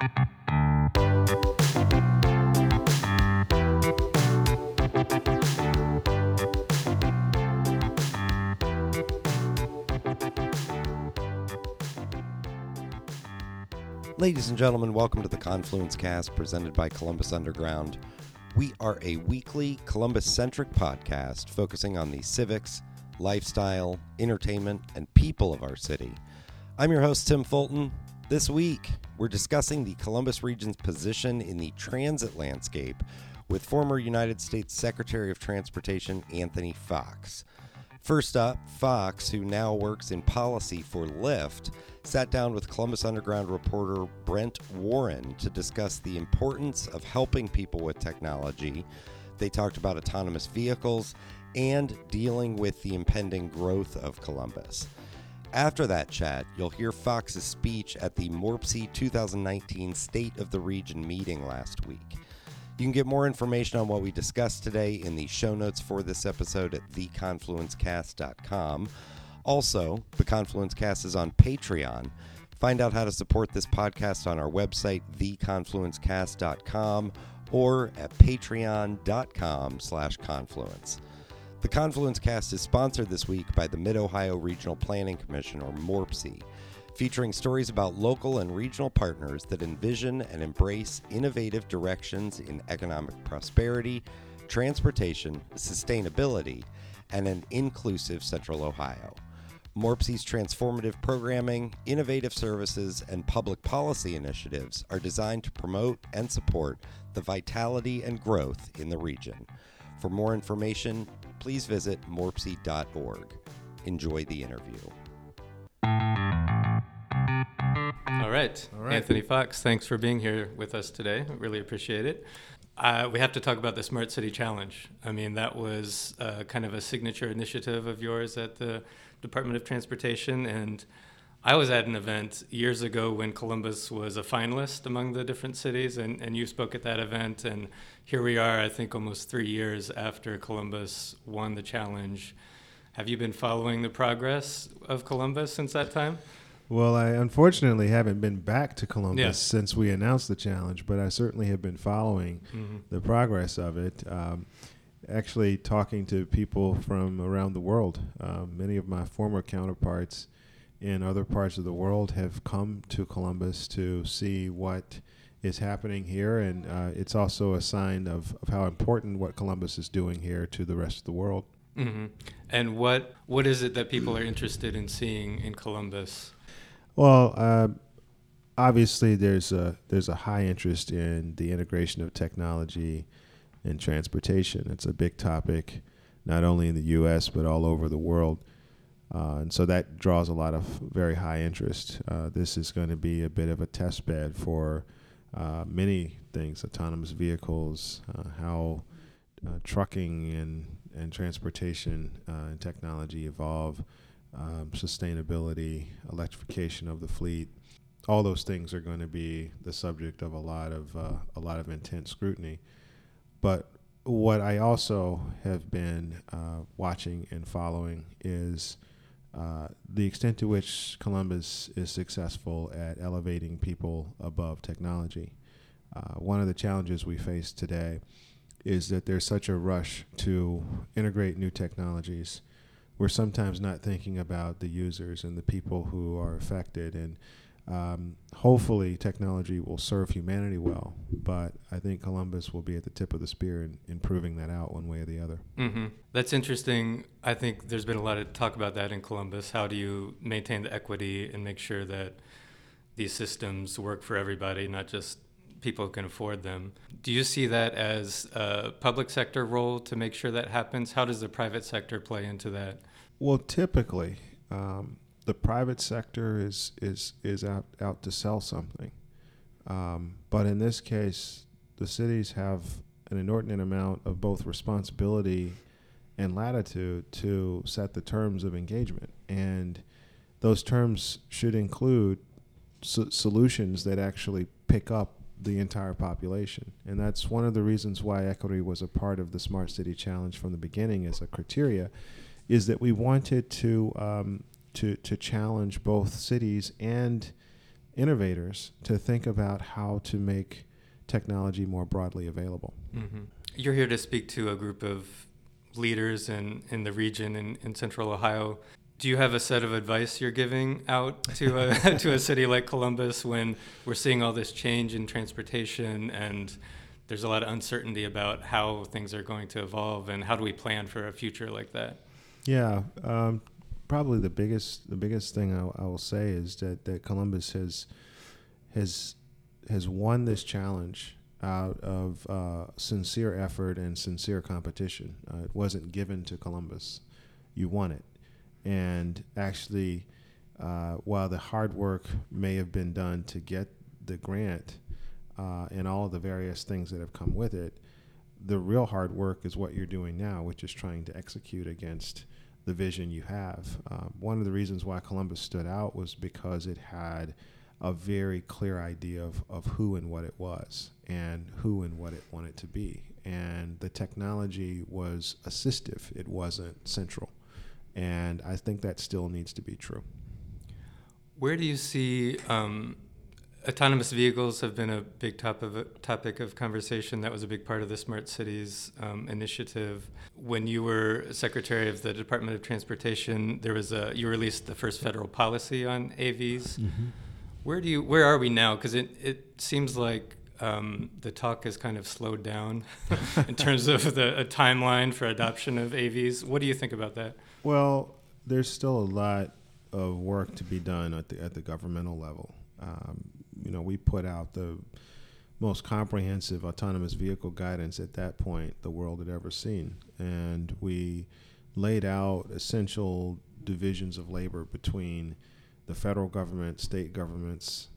Ladies and gentlemen, welcome to the Confluence Cast presented by Columbus Underground. We are a weekly Columbus centric podcast focusing on the civics, lifestyle, entertainment, and people of our city. I'm your host, Tim Fulton. This week, we're discussing the Columbus region's position in the transit landscape with former United States Secretary of Transportation Anthony Foxx. First up, Foxx, who now works in policy for Lyft, sat down with Columbus Underground reporter Brent Warren to discuss the importance of helping people with technology. They talked about autonomous vehicles and dealing with the impending growth of Columbus. After that chat, you'll hear Foxx's speech at the MORPC 2019 State of the Region meeting last week. You can get more information on what we discussed today in the show notes for this episode at theconfluencecast.com. Also, the Confluence Cast is on Patreon. Find out how to support this podcast on our website, theconfluencecast.com, or at patreon.com slash confluence. The Confluence Cast is sponsored this week by the Mid-Ohio Regional Planning Commission, or MORPC, featuring stories about local and regional partners that envision and embrace innovative directions in economic prosperity, transportation, sustainability, and an inclusive Central Ohio. MORPC's transformative programming, innovative services, and public policy initiatives are designed to promote and support the vitality and growth in the region. For more information, please visit morpc.org. Enjoy the interview. All right. All right. Anthony Foxx, thanks for being here with us today. Really appreciate it. Uh, we have to talk about the Smart City Challenge. I mean, that was uh, kind of a signature initiative of yours at the Department of Transportation. And I was at an event years ago when Columbus was a finalist among the different cities, and, and you spoke at that event. And here we are, I think, almost three years after Columbus won the challenge. Have you been following the progress of Columbus since that time? Well, I unfortunately haven't been back to Columbus yeah. since we announced the challenge, but I certainly have been following mm-hmm. the progress of it. Um, actually talking to people from around the world. Uh, many of my former counterparts in other parts of the world have come to Columbus to see what is happening here, and uh, it's also a sign of, of how important what Columbus is doing here to the rest of the world. Mm-hmm. And what what is it that people are interested in seeing in Columbus? Well, uh, obviously there's a there's a high interest in the integration of technology and transportation. It's a big topic, not only in the U.S. but all over the world. Uh, and so that draws a lot of very high interest. Uh, this is going to be a bit of a test bed for uh, many things autonomous vehicles, uh, how uh, trucking and, and transportation uh, and technology evolve, um, sustainability, electrification of the fleet. All those things are going to be the subject of a lot of a lot of intense scrutiny. But what I also have been watching and following is uh, the extent to which Columbus is successful at elevating people above technology. Uh, one of the challenges we face today is that there's such a rush to integrate new technologies. We're sometimes not thinking about the users and the people who are affected. And um, hopefully, technology will serve humanity well, but I think Columbus will be at the tip of the spear in, in proving that out one way or the other. Mm-hmm. That's interesting. I think there's been a lot of talk about that in Columbus. How do you maintain the equity and make sure that these systems work for everybody, not just people who can afford them? Do you see that as a public sector role to make sure that happens? How does the private sector play into that? Well, typically, um, the private sector is is is out out to sell something, um, but in this case, the cities have an inordinate amount of both responsibility and latitude to set the terms of engagement, and those terms should include so- solutions that actually pick up the entire population. And that's one of the reasons why equity was a part of the Smart City Challenge from the beginning as a criteria, is that we wanted to um, to to challenge both cities and innovators to think about how to make technology more broadly available. Mm-hmm. You're here to speak to a group of leaders in, in the region in, in central Ohio. Do you have a set of advice you're giving out to a, to a city like Columbus when we're seeing all this change in transportation and there's a lot of uncertainty about how things are going to evolve and how do we plan for a future like that? Yeah, um, probably the biggest the biggest thing I, I, will say is that, that Columbus has has has won this challenge out of uh, sincere effort and sincere competition. Uh, it wasn't given to Columbus; you won it, and actually, uh, while the hard work may have been done to get the grant uh, and all of the various things that have come with it, the real hard work is what you're doing now, which is trying to execute against the vision you have. Um, one of the reasons why Columbus stood out was because it had a very clear idea of, of who and what it was and who and what it wanted to be. And the technology was assistive, it wasn't central. And I think that still needs to be true. Where do you see um, autonomous vehicles have been a big top of topic of conversation. That was a big part of the Smart Cities um, initiative. When you were Secretary of the Department of Transportation, there was a you released the first federal policy on AVs. Mm-hmm. Where do you where are we now? Because it it seems like um, the talk has kind of slowed down in terms of the timeline for adoption of AVs. What do you think about that? Well, there's still a lot of work to be done at the at the governmental level. Um, you know, we put out the most comprehensive autonomous vehicle guidance at that point the world had ever seen. And we laid out essential divisions of labor between the federal government, state governments,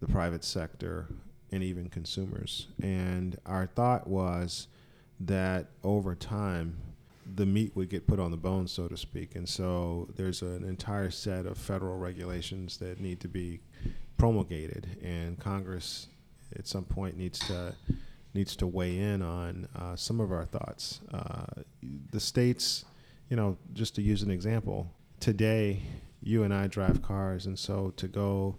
the private sector, and even consumers. And our thought was that over time, the meat would get put on the bone, so to speak. And so there's an entire set of federal regulations that need to be promulgated, and Congress at some point needs to needs to weigh in on uh, some of our thoughts. Uh, the states, you know, just to use an example, today you and I drive cars, and so to go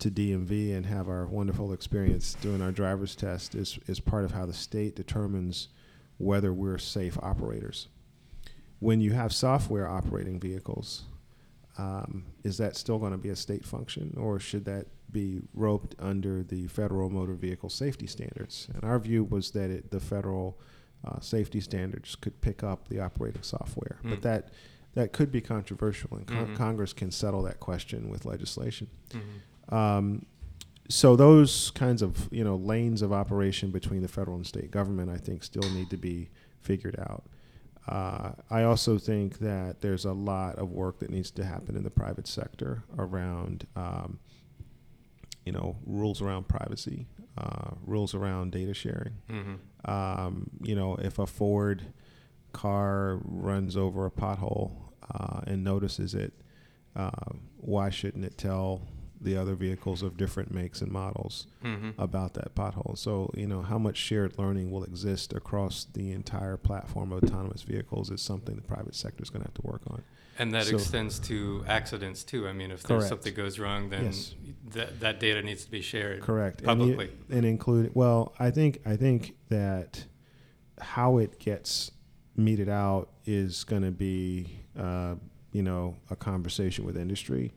to DMV and have our wonderful experience doing our driver's test is is part of how the state determines whether we're safe operators. When you have software operating vehicles, um, is that still going to be a state function, or should that be roped under the federal motor vehicle safety standards. And our view was that it, the federal uh, safety standards could pick up the operating software, mm. but that that could be controversial, and mm-hmm. Congress can settle that question with legislation. Mm-hmm. Um, so those kinds of you know lanes of operation between the federal and state government, I think, still need to be figured out. Uh, I also think that there's a lot of work that needs to happen in the private sector around um, you know rules around privacy, uh, rules around data sharing. Mm-hmm. Um, you know, if a Ford car runs over a pothole uh, and notices it, uh, why shouldn't it tell the other vehicles of different makes and models mm-hmm. about that pothole. So, you know, how much shared learning will exist across the entire platform of autonomous vehicles is something the private sector is going to have to work on. And that so extends to accidents too. I mean, if there's correct. something goes wrong, then yes. that that data needs to be shared correct publicly and, and include. Well, I think I think that how it gets meted out is going to be, uh, you know, a conversation with industry.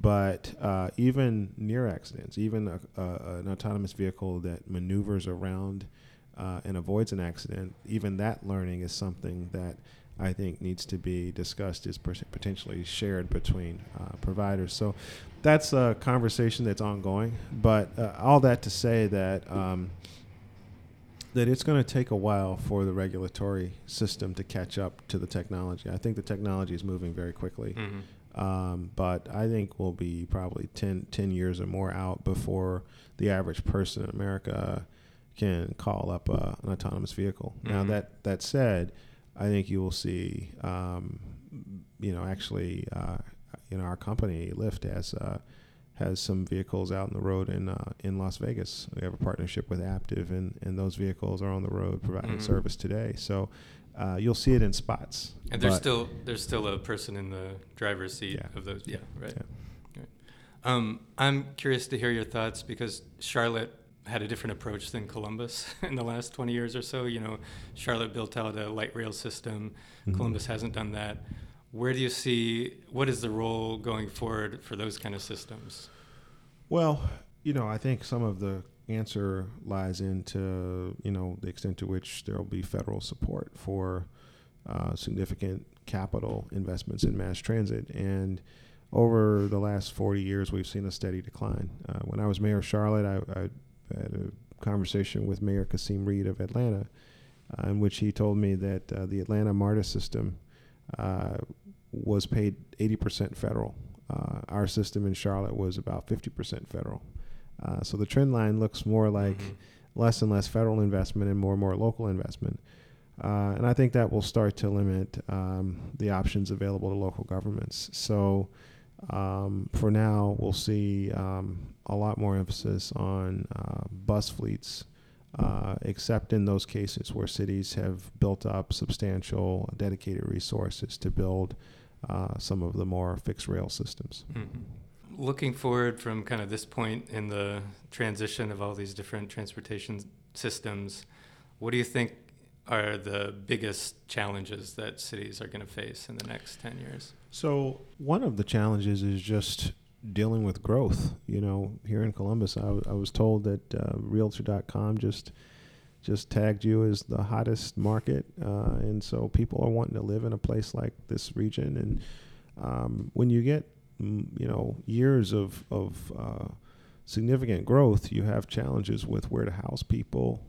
But uh, even near accidents, even a, a, an autonomous vehicle that maneuvers around uh, and avoids an accident, even that learning is something that I think needs to be discussed is potentially shared between uh, providers. So that's a conversation that's ongoing. But uh, all that to say that um, that it's going to take a while for the regulatory system to catch up to the technology. I think the technology is moving very quickly. Mm-hmm. Um, but I think we'll be probably 10, 10 years or more out before the average person in America can call up a, an autonomous vehicle. Mm-hmm. Now that that said, I think you will see, um, you know, actually, uh, you know, our company Lyft has uh, has some vehicles out on the road in uh, in Las Vegas. We have a partnership with Aptiv, and and those vehicles are on the road providing mm-hmm. service today. So. Uh, you'll see it in spots, and there's still there's still a person in the driver's seat yeah. of those. Yeah, right. Yeah. Um, I'm curious to hear your thoughts because Charlotte had a different approach than Columbus in the last 20 years or so. You know, Charlotte built out a light rail system. Mm-hmm. Columbus hasn't done that. Where do you see what is the role going forward for those kind of systems? Well, you know, I think some of the answer lies into you know the extent to which there will be federal support for uh, significant capital investments in mass transit. And over the last 40 years we've seen a steady decline. Uh, when i was mayor of charlotte I, I, had a conversation with mayor kasim reed of atlanta uh, in which he told me that uh, the atlanta marta system uh, was paid 80% federal. Uh, our system in charlotte was about 50% federal uh, so the trend line looks more like mm-hmm. less and less federal investment and more and more local investment. Uh, and I think that will start to limit um, the options available to local governments. So um, for now, we'll see um, a lot more emphasis on uh, bus fleets, uh, except in those cases where cities have built up substantial dedicated resources to build uh, some of the more fixed rail systems. Mm-hmm looking forward from kind of this point in the transition of all these different transportation systems, what do you think are the biggest challenges that cities are going to face in the next 10 years? So, one of the challenges is just dealing with growth. You know, here in Columbus, I, w- I was told that uh, Realtor.com just just tagged you as the hottest market, uh, and so people are wanting to live in a place like this region. And um, when you get you know years of of uh, significant growth, you have challenges with where to house people,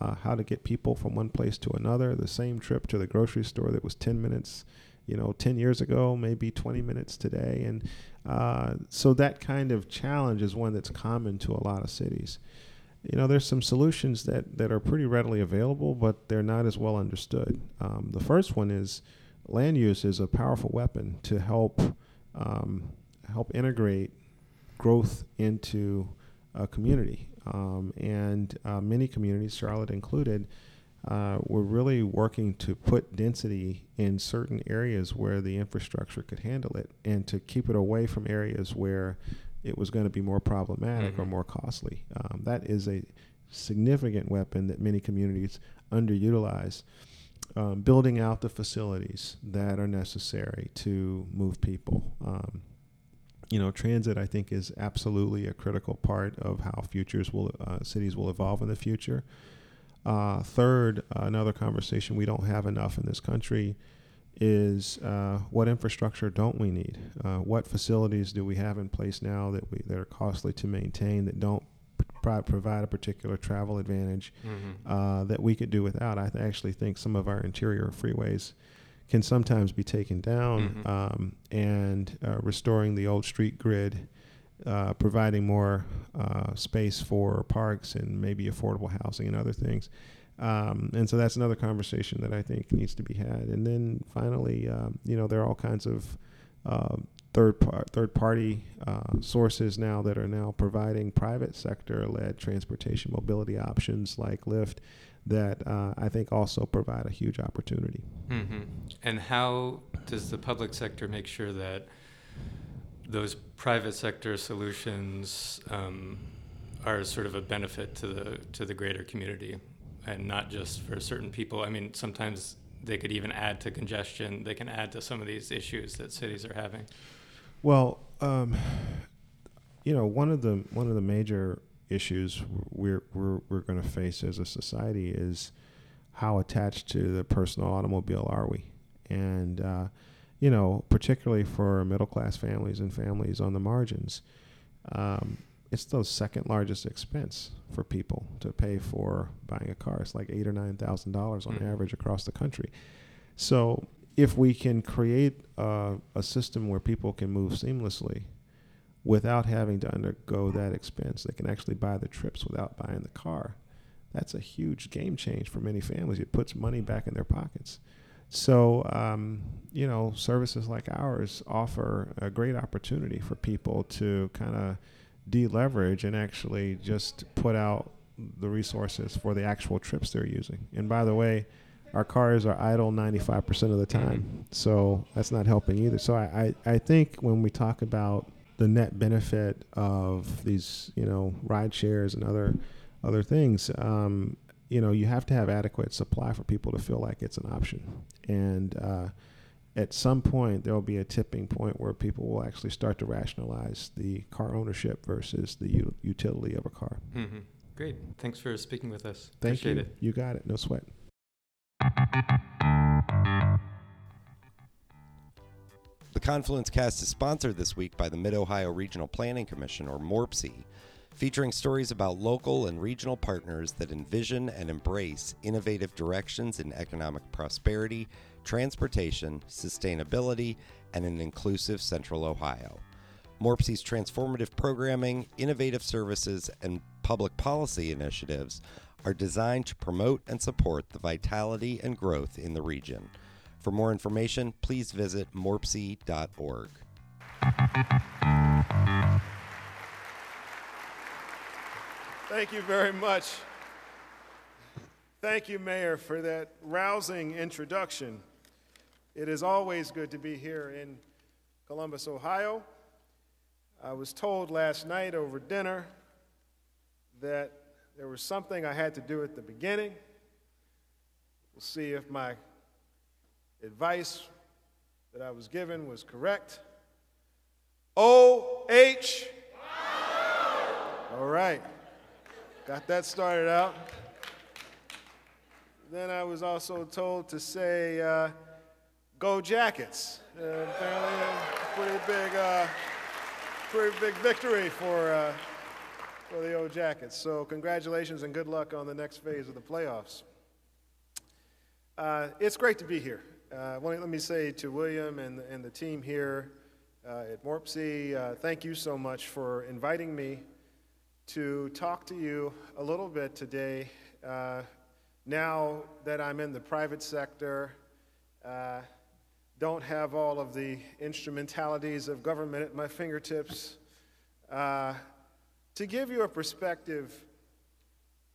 uh, how to get people from one place to another. The same trip to the grocery store that was 10 minutes, you know, 10 years ago, maybe 20 minutes today, and uh, so that kind of challenge is one that's common to a lot of cities. You know, there's some solutions that that are pretty readily available, but they're not as well understood. Um, the first one is land use is a powerful weapon to help um, help integrate growth into a community. Um, and uh, many communities, Charlotte included, uh, were really working to put density in certain areas where the infrastructure could handle it and to keep it away from areas where it was going to be more problematic mm-hmm. or more costly. Um, that is a significant weapon that many communities underutilize um, building out the facilities that are necessary to move people. Um, you know, transit I think is absolutely a critical part of how futures will uh, cities will evolve in the future. Uh, third, uh, another conversation we don't have enough in this country is uh, what infrastructure don't we need? Uh, what facilities do we have in place now that we that are costly to maintain that don't provide a particular travel advantage mm-hmm. uh, that we could do without. I th- actually think some of our interior freeways can sometimes be taken down mm-hmm. um, and uh, restoring the old street grid, uh, providing more uh, space for parks and maybe affordable housing and other things. Um, and so that's another conversation that I think needs to be had. And then finally, um, you know, there are all kinds of uh, third par- third party uh, sources now that are now providing private sector led transportation mobility options like Lyft that uh, I think also provide a huge opportunity. Mm-hmm. And how does the public sector make sure that those private sector solutions um, are sort of a benefit to the to the greater community and not just for certain people? I mean, sometimes they could even add to congestion. They can add to some of these issues that cities are having. Well, um, you know, one of the one of the major issues we're we're we're going to face as a society is how attached to the personal automobile are we, and uh, you know, particularly for middle class families and families on the margins, um, it's the second largest expense for people to pay for buying a car. It's like eight or nine thousand dollars on mm. average across the country. So if we can create a, a system where people can move seamlessly without having to undergo that expense, they can actually buy the trips without buying the car. That's a huge game change for many families. It puts money back in their pockets. So, um, you know, services like ours offer a great opportunity for people to kind of deleverage and actually just put out the resources for the actual trips they're using. And by the way, our cars are idle 95% of the time. So that's not helping either. So I, I, I think when we talk about the net benefit of these, you know, ride shares and other other things, um, you know, you have to have adequate supply for people to feel like it's an option. And uh, at some point, there will be a tipping point where people will actually start to rationalize the car ownership versus the u- utility of a car. Mm-hmm. Great. Thanks for speaking with us. Thank Appreciate you. it. You got it. No sweat. The Confluence Cast is sponsored this week by the Mid Ohio Regional Planning Commission, or MORPC, featuring stories about local and regional partners that envision and embrace innovative directions in economic prosperity, transportation, sustainability, and an inclusive Central Ohio. MORPC's transformative programming, innovative services, and public policy initiatives are designed to promote and support the vitality and growth in the region. For more information, please visit morpc.org. Thank you very much. Thank you, Mayor, for that rousing introduction. It is always good to be here in Columbus, Ohio. I was told last night over dinner that there was something I had to do at the beginning. We'll see if my advice that I was given was correct. O H. All right. Got that started out. Then I was also told to say, uh, "Go Jackets!" Uh, apparently, a pretty big, uh, pretty big victory for uh, for the old Jackets. So, congratulations and good luck on the next phase of the playoffs. Uh, it's great to be here. Uh, let me say to William and, and the team here uh, at MORPC, uh, thank you so much for inviting me to talk to you a little bit today. Uh, now that I'm in the private sector, uh, don't have all of the instrumentalities of government at my fingertips, uh, to give you a perspective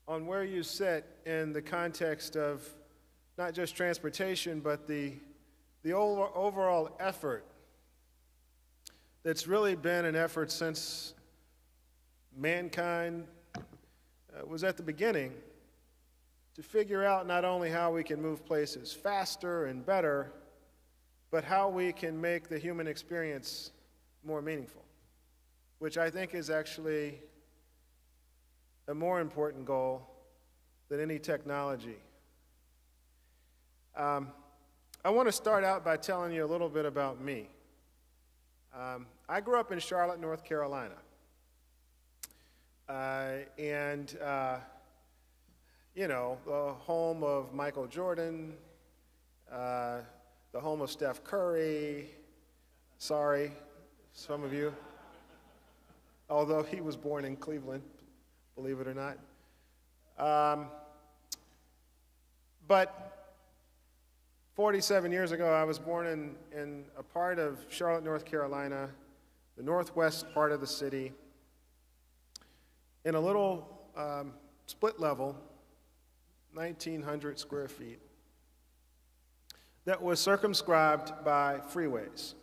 on where you sit in the context of not just transportation, but the, the overall effort that's really been an effort since mankind uh, was at the beginning to figure out not only how we can move places faster and better, but how we can make the human experience more meaningful, which I think is actually a more important goal than any technology. Um, I want to start out by telling you a little bit about me. Um, I grew up in Charlotte, North Carolina. Uh, and, uh, you know, the home of Michael Jordan, uh, the home of Steph Curry. Sorry, some of you. Although he was born in Cleveland, believe it or not. Um, but 47 years ago, I was born in, in a part of Charlotte, North Carolina, the northwest part of the city in a little um, split level, 1,900 square feet, that was circumscribed by freeways.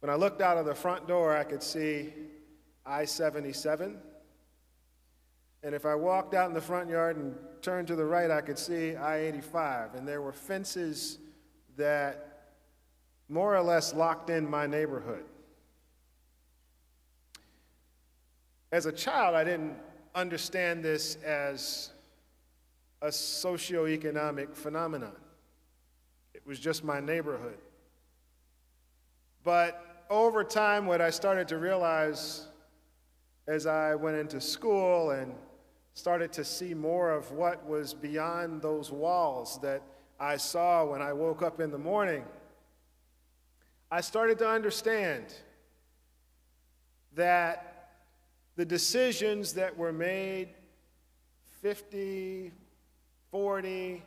When I looked out of the front door, I could see I 77. And if I walked out in the front yard and turned to the right, I could see I 85. And there were fences that more or less locked in my neighborhood. As a child, I didn't understand this as a socioeconomic phenomenon. It was just my neighborhood. But over time, what I started to realize as I went into school and started to see more of what was beyond those walls that I saw when I woke up in the morning, I started to understand that the decisions that were made 50, 40,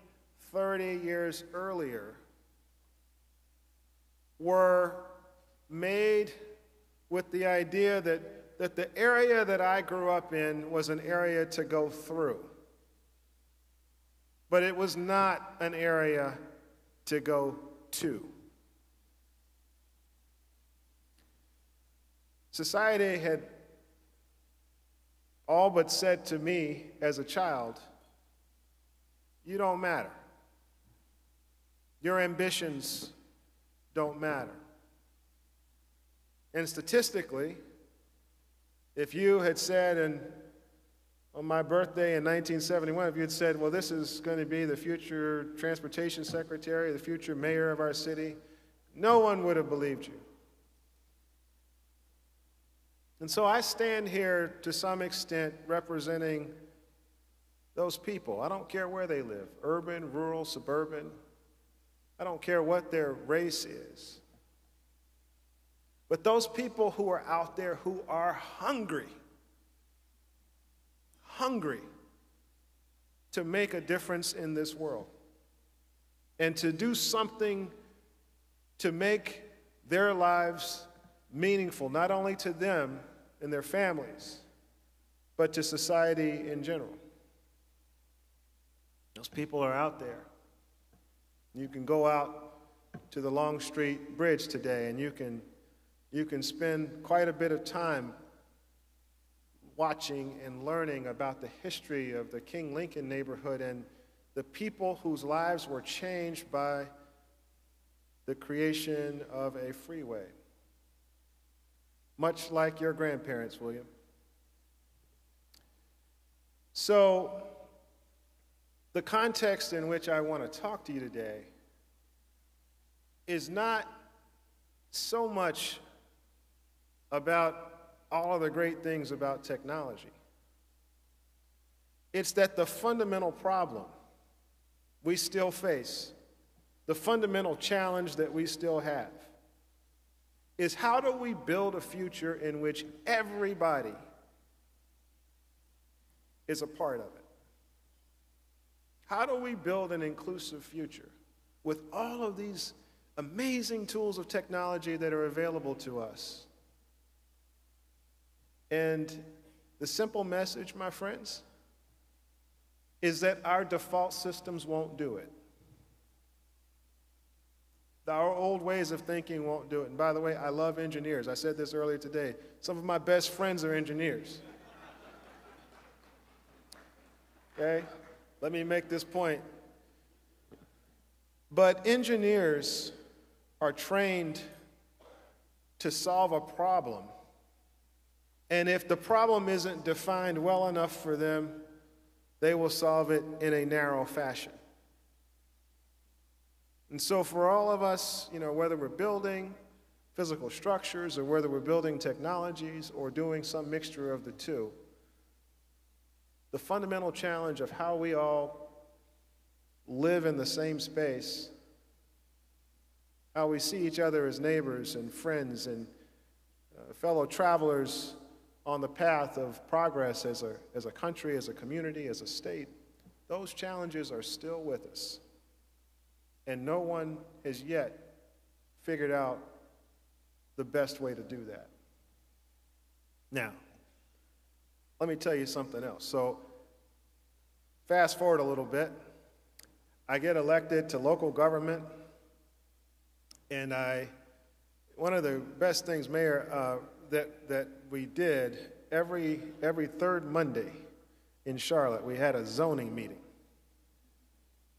30 years earlier were made with the idea that, that the area that I grew up in was an area to go through. But it was not an area to go to. Society had all but said to me as a child, You don't matter. Your ambitions don't matter. And statistically, if you had said in, on my birthday in 1971, if you had said, well, this is going to be the future transportation secretary, the future mayor of our city, no one would have believed you. And so I stand here to some extent representing those people. I don't care where they live urban, rural, suburban. I don't care what their race is. But those people who are out there who are hungry, hungry to make a difference in this world and to do something to make their lives meaningful, not only to them and their families, but to society in general. Those people are out there. You can go out to the Long Street Bridge today and you can, you can spend quite a bit of time watching and learning about the history of the King Lincoln neighborhood and the people whose lives were changed by the creation of a freeway much like your grandparents, William. So, the context in which I want to talk to you today is not so much about all of the great things about technology. It's that the fundamental problem we still face, the fundamental challenge that we still have, is how do we build a future in which everybody is a part of it? How do we build an inclusive future with all of these amazing tools of technology that are available to us? And the simple message, my friends, is that our default systems won't do it. Our old ways of thinking won't do it. And by the way, I love engineers. I said this earlier today. Some of my best friends are engineers. Okay? Let me make this point. But engineers are trained to solve a problem. And if the problem isn't defined well enough for them, they will solve it in a narrow fashion. And so, for all of us, you know, whether we're building physical structures or whether we're building technologies or doing some mixture of the two, the fundamental challenge of how we all live in the same space, how we see each other as neighbors and friends and uh, fellow travelers on the path of progress as a, as a country, as a community, as a state, those challenges are still with us. And no one has yet figured out the best way to do that. Now, let me tell you something else. So, fast forward a little bit. I get elected to local government, and I, one of the best things, Mayor, uh, that, that we did every, every third Monday in Charlotte, we had a zoning meeting.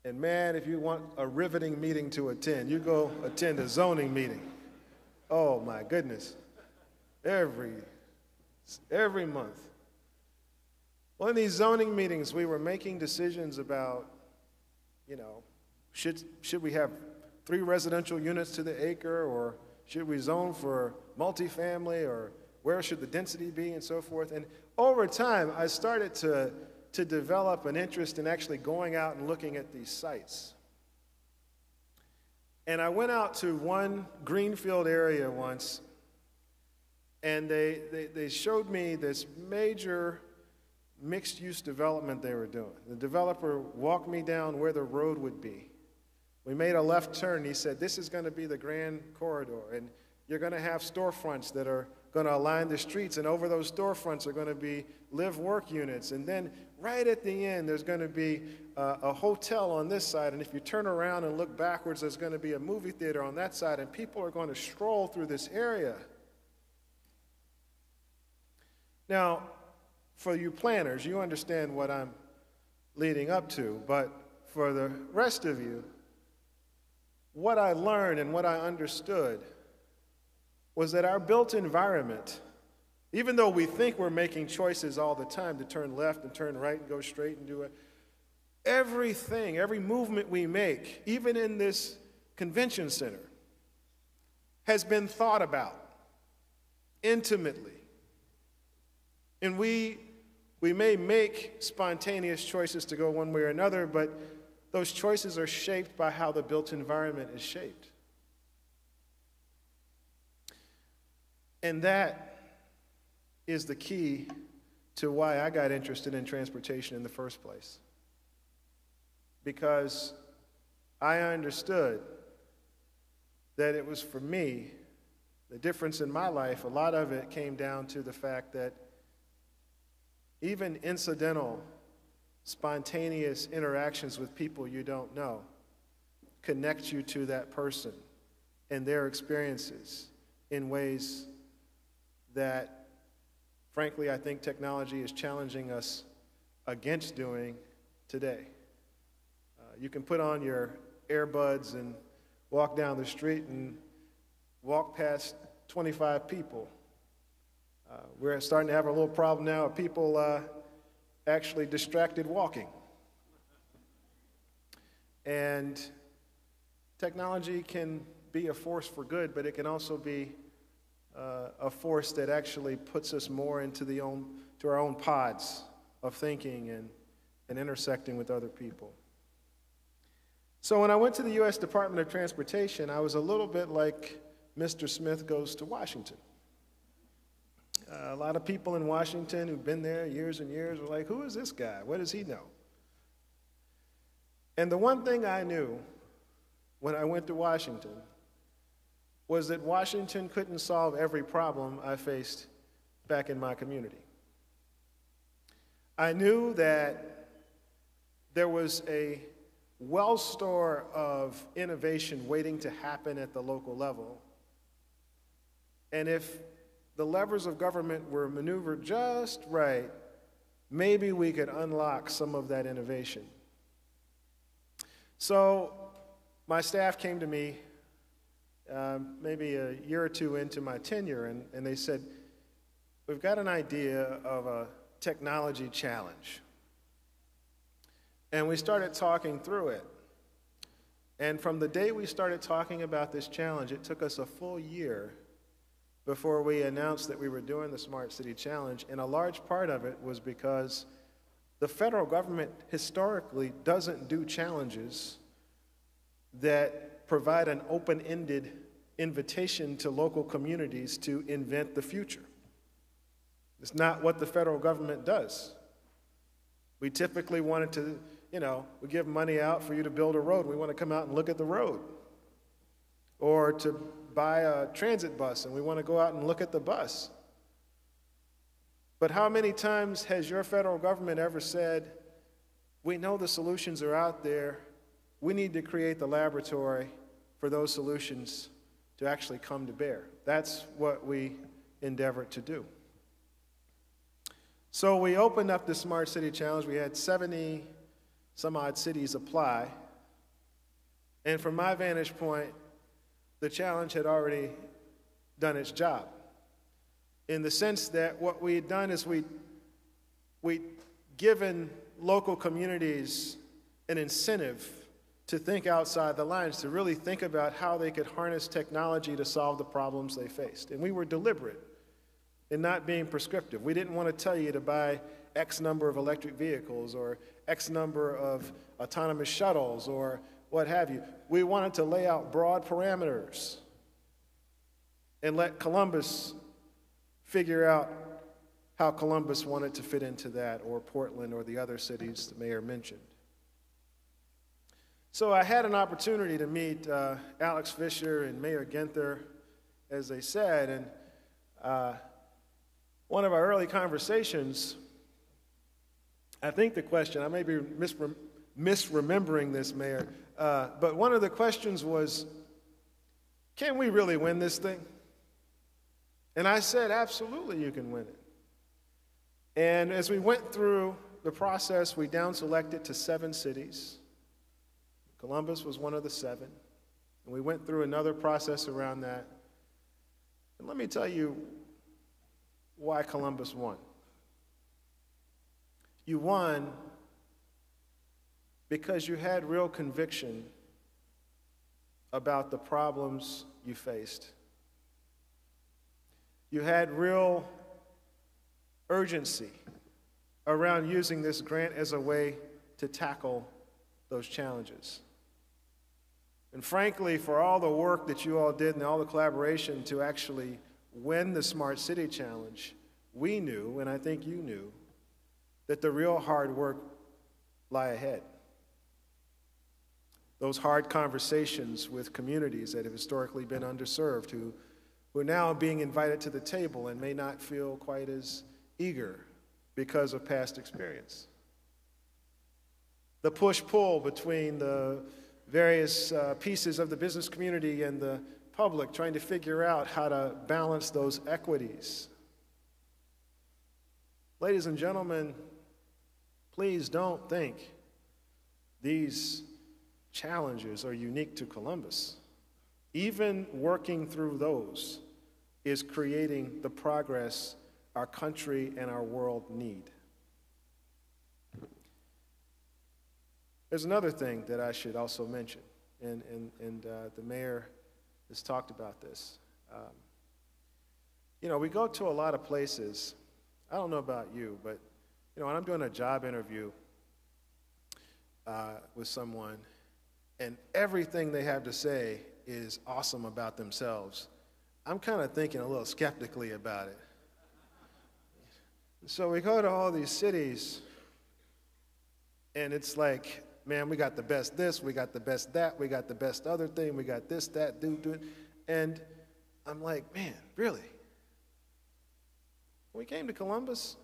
And man, if you want a riveting meeting to attend, you go attend a zoning meeting. Oh my goodness. Every every month. Well, in these zoning meetings, we were making decisions about, you know, should, should we have three residential units to the acre, or should we zone for multifamily, or where should the density be, and so forth. And over time, I started to to develop an interest in actually going out and looking at these sites. And I went out to one greenfield area once, and they, they, they showed me this major mixed use development they were doing. The developer walked me down where the road would be. We made a left turn. He said, This is going to be the grand corridor, and you're going to have storefronts that are going to align the streets, and over those storefronts are going to be live work units. And then right at the end, there's going to be uh, a hotel on this side. And if you turn around and look backwards, there's going to be a movie theater on that side. And people are going to stroll through this area. Now, for you planners, you understand what I'm leading up to, but for the rest of you, what I learned and what I understood was that our built environment, even though we think we're making choices all the time to turn left and turn right and go straight and do it, everything, every movement we make, even in this convention center, has been thought about intimately. And we, we may make spontaneous choices to go one way or another, but those choices are shaped by how the built environment is shaped. And that is the key to why I got interested in transportation in the first place. Because I understood that it was for me, the difference in my life, a lot of it came down to the fact that even incidental, spontaneous interactions with people you don't know connect you to that person and their experiences in ways that, frankly, I think technology is challenging us against doing today. Uh, you can put on your earbuds and walk down the street and walk past 25 people. Uh, we're starting to have a little problem now of people uh, actually distracted walking. And technology can be a force for good, but it can also be uh, a force that actually puts us more into the own, to our own pods of thinking and, and intersecting with other people. So when I went to the U.S. Department of Transportation, I was a little bit like Mr. Smith goes to Washington. Uh, a lot of people in Washington who've been there years and years were like, who is this guy? What does he know? And the one thing I knew when I went to Washington was that Washington couldn't solve every problem I faced back in my community. I knew that there was a well store of innovation waiting to happen at the local level. And if the levers of government were maneuvered just right, maybe we could unlock some of that innovation. So my staff came to me uh, maybe a year or two into my tenure, and, and they said, We've got an idea of a technology challenge. And we started talking through it. And from the day we started talking about this challenge, it took us a full year before we announced that we were doing the Smart City Challenge. And a large part of it was because the federal government historically doesn't do challenges that provide an open ended invitation to local communities to invent the future. It's not what the federal government does. We typically wanted to, you know, we give money out for you to build a road. We want to come out and look at the road. Or to buy a transit bus and we want to go out and look at the bus. But how many times has your federal government ever said, we know the solutions are out there, we need to create the laboratory for those solutions to actually come to bear. That's what we endeavor to do. So we opened up the Smart City Challenge. We had 70 some odd cities apply. And from my vantage point, the challenge had already done its job. In the sense that what we had done is we we given local communities an incentive to think outside the lines, to really think about how they could harness technology to solve the problems they faced. And we were deliberate in not being prescriptive. We didn't want to tell you to buy X number of electric vehicles or X number of autonomous shuttles or what have you. We wanted to lay out broad parameters and let Columbus figure out how Columbus wanted to fit into that, or Portland, or the other cities the mayor mentioned. So I had an opportunity to meet uh, Alex Fischer and Mayor Ginther, as they said, and uh, one of our early conversations, I think the question, I may be misrem- misremembering this, Mayor, uh, but one of the questions was, can we really win this thing? And I said, absolutely, you can win it. And as we went through the process, we down selected to seven cities. Columbus was one of the seven. And we went through another process around that. And let me tell you why Columbus won. You won because you had real conviction about the problems you faced. You had real urgency around using this grant as a way to tackle those challenges. And frankly, for all the work that you all did and all the collaboration to actually win the Smart City Challenge, we knew, and I think you knew, that the real hard work lie ahead. Those hard conversations with communities that have historically been underserved, who, who are now being invited to the table and may not feel quite as eager because of past experience. The push pull between the various uh, pieces of the business community and the public trying to figure out how to balance those equities. Ladies and gentlemen, please don't think these challenges are unique to Columbus. Even working through those is creating the progress our country and our world need. There's another thing that I should also mention, and, and, and uh, the mayor has talked about this. Um, you know, we go to a lot of places. I don't know about you, but you know, when I'm doing a job interview uh, with someone, and everything they have to say is awesome about themselves, I'm kind of thinking a little skeptically about it. So we go to all these cities, and it's like, man, we got the best this, we got the best that, we got the best other thing, we got this, that, do, do. And I'm like, man, really? When we came to Columbus,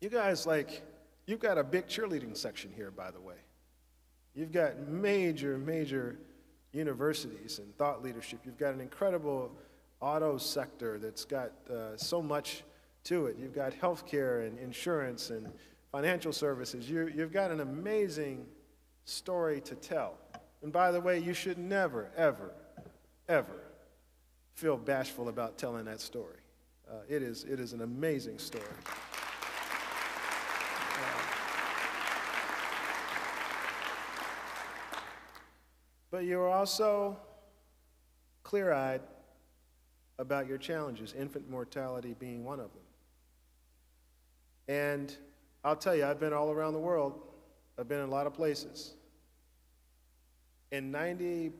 you guys, like, you've got a big cheerleading section here, by the way. You've got major, major universities and thought leadership. You've got an incredible auto sector that's got uh, so much to it. You've got healthcare and insurance and financial services. You, you've got an amazing story to tell. And by the way, you should never, ever, ever feel bashful about telling that story. Uh, it, is, it is an amazing story. But you're also clear eyed about your challenges, infant mortality being one of them. And I'll tell you, I've been all around the world, I've been in a lot of places. And 98%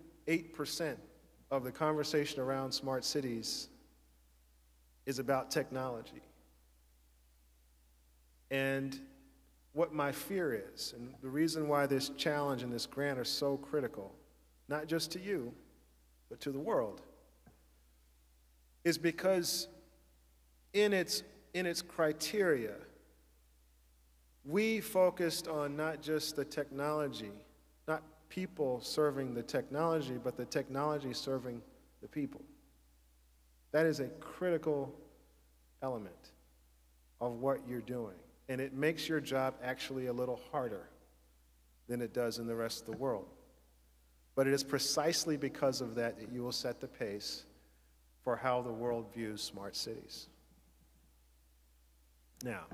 of the conversation around smart cities is about technology. And what my fear is, and the reason why this challenge and this grant are so critical not just to you, but to the world, is because in its, in its criteria, we focused on not just the technology, not people serving the technology, but the technology serving the people. That is a critical element of what you're doing. And it makes your job actually a little harder than it does in the rest of the world. But it is precisely because of that that you will set the pace for how the world views smart cities. Now,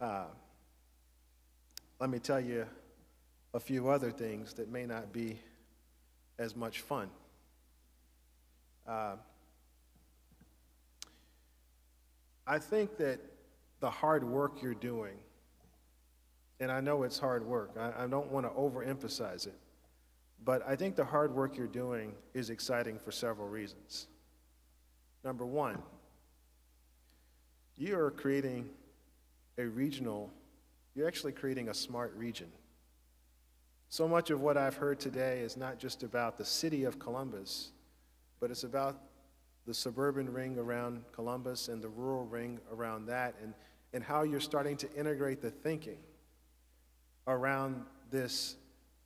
uh, let me tell you a few other things that may not be as much fun. Uh, I think that the hard work you're doing, and I know it's hard work, I, I don't want to overemphasize it, but I think the hard work you're doing is exciting for several reasons. Number one, you are creating a regional, you're actually creating a smart region. So much of what I've heard today is not just about the city of Columbus, but it's about the suburban ring around Columbus and the rural ring around that, and, and how you're starting to integrate the thinking around this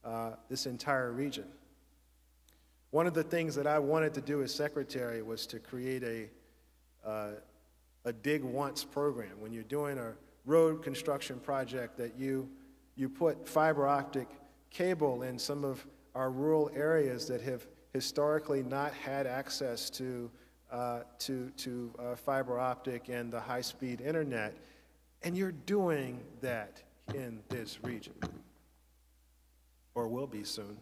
uh, this entire region. One of the things that I wanted to do as secretary was to create a, uh, a dig once program. When you're doing a road construction project, that you, you put fiber optic cable in some of our rural areas that have historically not had access to, uh, to, to uh, fiber optic and the high speed internet. And you're doing that in this region, or will be soon.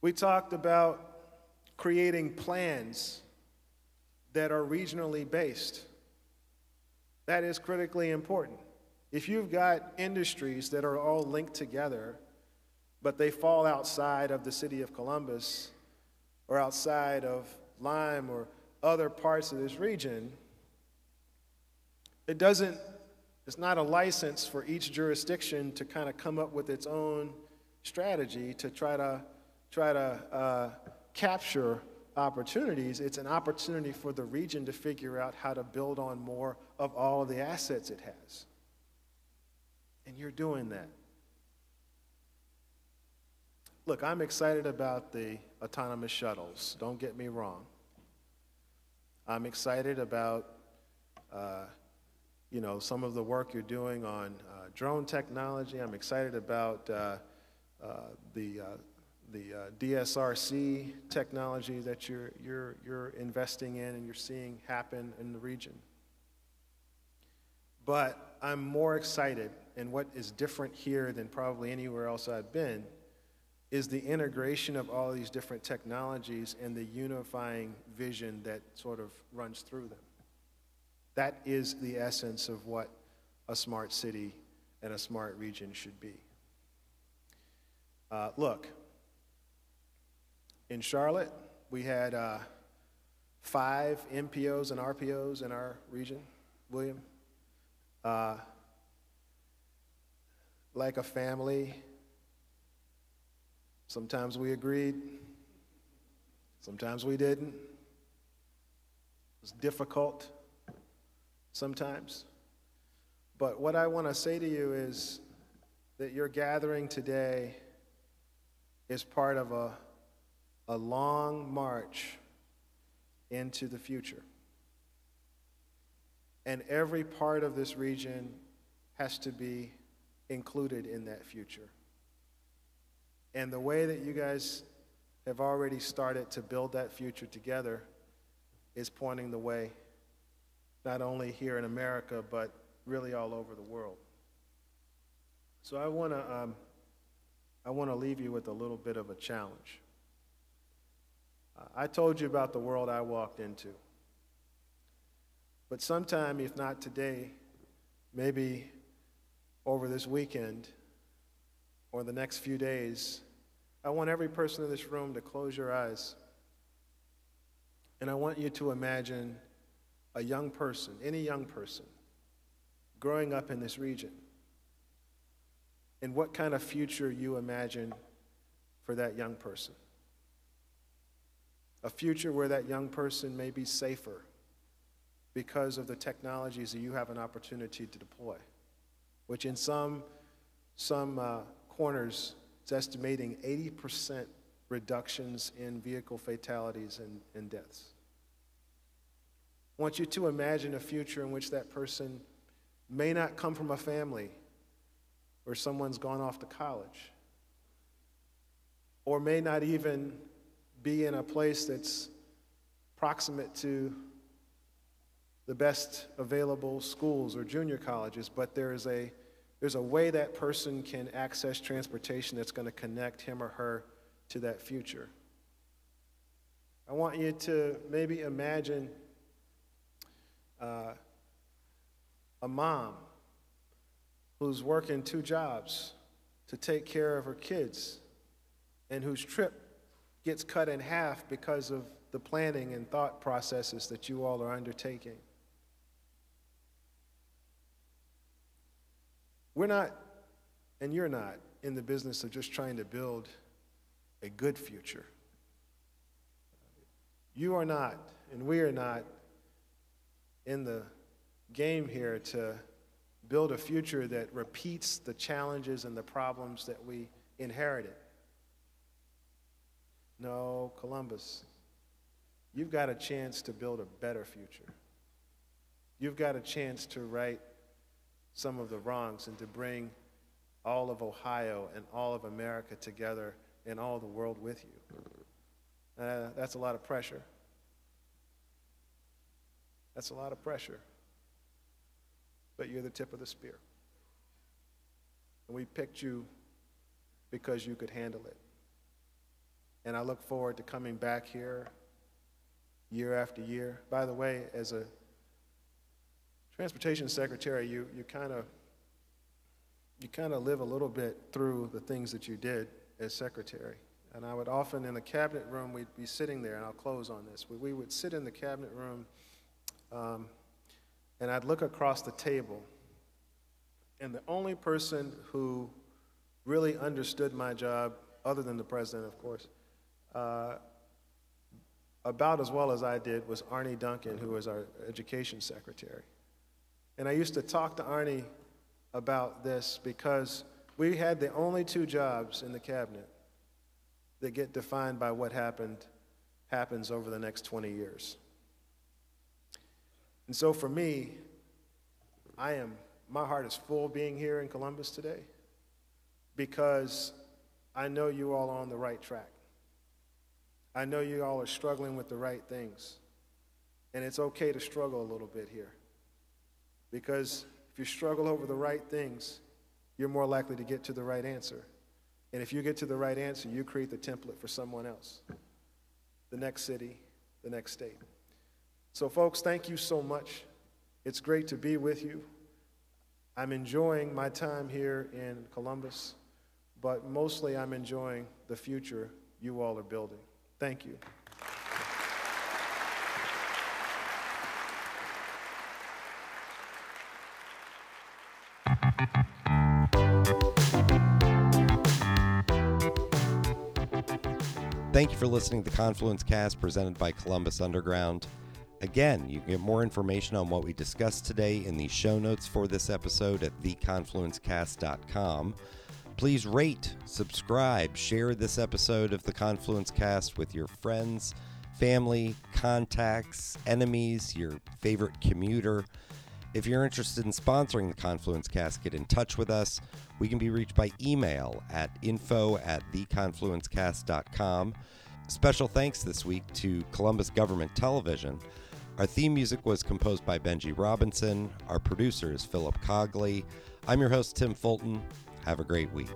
We talked about creating plans that are regionally based. That is critically important. If you've got industries that are all linked together, but they fall outside of the city of Columbus or outside of Lime or other parts of this region, it doesn't, it's not a license for each jurisdiction to kind of come up with its own strategy to try to, try to uh, capture opportunities. It's an opportunity for the region to figure out how to build on more of all of the assets it has. And you're doing that. Look, I'm excited about the autonomous shuttles. Don't get me wrong. I'm excited about, uh, you know, some of the work you're doing on uh, drone technology. I'm excited about uh, uh the, uh, the uh, DSRC technology that you're, you're, you're investing in and you're seeing happen in the region. But I'm more excited, and what is different here than probably anywhere else I've been is the integration of all these different technologies and the unifying vision that sort of runs through them. That is the essence of what a smart city and a smart region should be. Uh, look, in Charlotte, we had uh, five MPOs and RPOs in our region, William. Uh, like a family, Sometimes we agreed, sometimes we didn't. It was difficult sometimes. But what I want to say to you is that your gathering today is part of a, a long march into the future. And every part of this region has to be included in that future. And the way that you guys have already started to build that future together is pointing the way, not only here in America, but really all over the world. So I want to um, I want to leave you with a little bit of a challenge. I told you about the world I walked into. But sometime, if not today, maybe over this weekend or the next few days, I want every person in this room to close your eyes. And I want you to imagine a young person, any young person, growing up in this region. And what kind of future you imagine for that young person. A future where that young person may be safer because of the technologies that you have an opportunity to deploy, which in some, some uh, corners it's estimating 80% reductions in vehicle fatalities and, and deaths. I want you to imagine a future in which that person may not come from a family where someone's gone off to college, or may not even be in a place that's proximate to the best available schools or junior colleges, but there is a there's a way that person can access transportation that's going to connect him or her to that future. I want you to maybe imagine uh, a mom who's working two jobs to take care of her kids and whose trip gets cut in half because of the planning and thought processes that you all are undertaking. We're not, and you're not, in the business of just trying to build a good future. You are not, and we are not in the game here to build a future that repeats the challenges and the problems that we inherited. No, Columbus. you've got a chance to build a better future. You've got a chance to right some of the wrongs and to bring all of Ohio and all of America together and all the world with you. Uh, that's a lot of pressure. That's a lot of pressure. But you're the tip of the spear. And we picked you because you could handle it. And I look forward to coming back here year after year. By the way, as a transportation secretary, you, you kind of you kind of live a little bit through the things that you did as secretary. And I would often, in the cabinet room, we'd be sitting there, and I'll close on this. We, we would sit in the cabinet room, um, and I'd look across the table, and the only person who really understood my job, other than the president, of course, uh, about as well as I did was Arne Duncan, who was our education secretary. And I used to talk to Arnie about this because we had the only two jobs in the cabinet that get defined by what happened happens over the next 20 years. And so for me, I am my heart is full being here in Columbus today because I know you all are on the right track. I know you all are struggling with the right things. And it's okay to struggle a little bit here. Because if you struggle over the right things, you're more likely to get to the right answer. And if you get to the right answer, you create the template for someone else, the next city, the next state. So, folks, thank you so much. It's great to be with you. I'm enjoying my time here in Columbus, but mostly I'm enjoying the future you all are building. Thank you. Thank you for listening to the Confluence Cast presented by Columbus Underground. Again, you can get more information on what we discussed today in the show notes for this episode at theconfluencecast.com. Please rate, subscribe, share this episode of the Confluence Cast with your friends, family, contacts, enemies, your favorite commuter. If you're interested in sponsoring the Confluence Cast, get in touch with us. We can be reached by email at info at theconfluencecast.com. Special thanks this week to Columbus Government Television. Our theme music was composed by Benji Robinson. Our producer is Philip Cogley. I'm your host, Tim Fulton. Have a great week.